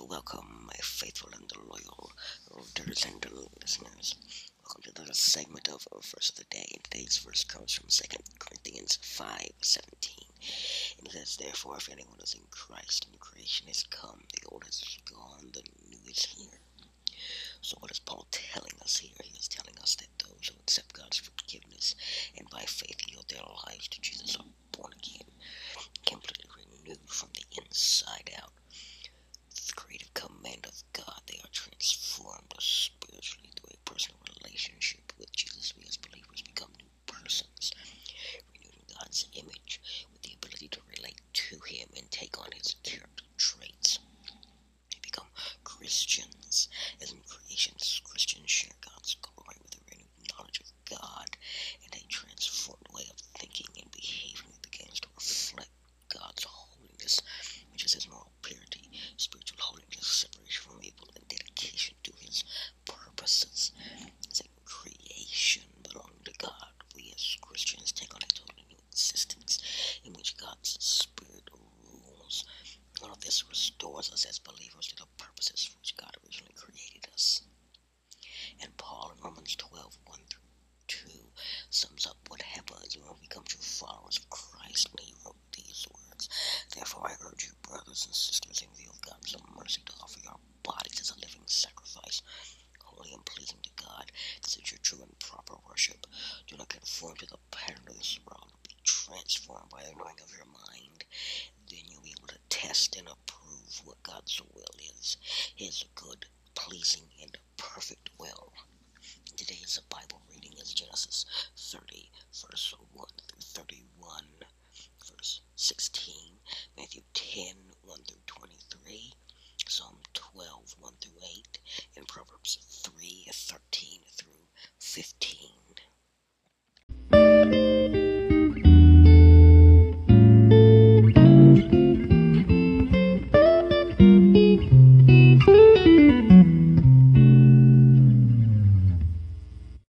welcome, my faithful and loyal readers and listeners. Welcome to the segment of Verse of the Day. And today's verse comes from 2 Corinthians 5 17. And it says, Therefore, if anyone is in Christ, and creation has come, the old has gone, the new is here. So, what is Paul telling us here? He is telling us that those who accept God's forgiveness and by faith yield their lives to Jesus creative command of God, they are transformed spiritually through a personal relationship with Jesus. We as believers become new persons, renewed in God's image with the ability to relate to Him and take on His character traits. They become Christians, as in creation, Christians share God's glory with a renewed knowledge of God and a transformed way of thinking and behaving that begins to reflect God's holiness, which is His moral purity, spiritual holiness, separation from evil, and dedication to His purposes. As a creation belonging to God, we as Christians take on a totally new existence in which God's Spirit rules. This restores us as believers to the purposes for which God originally created us. And Paul in Romans 12 1 through 2 sums up what happens when we become true followers of Christ when he wrote these words. Therefore, I urge you, brothers and sisters, in view of God's mercy, to offer your bodies as a living sacrifice, holy and pleasing to God. This is your true and proper worship. Do not conform to the pattern of this world, but be transformed by the knowing of your mind. Then you'll be able to test and approve what God's will is, His good, pleasing, and perfect will. Today's Bible reading is Genesis 30, verse 1 through 31, verse 16, Matthew 10, 1 through 23, Psalm 12, 1 through 8, and Proverbs 3, 13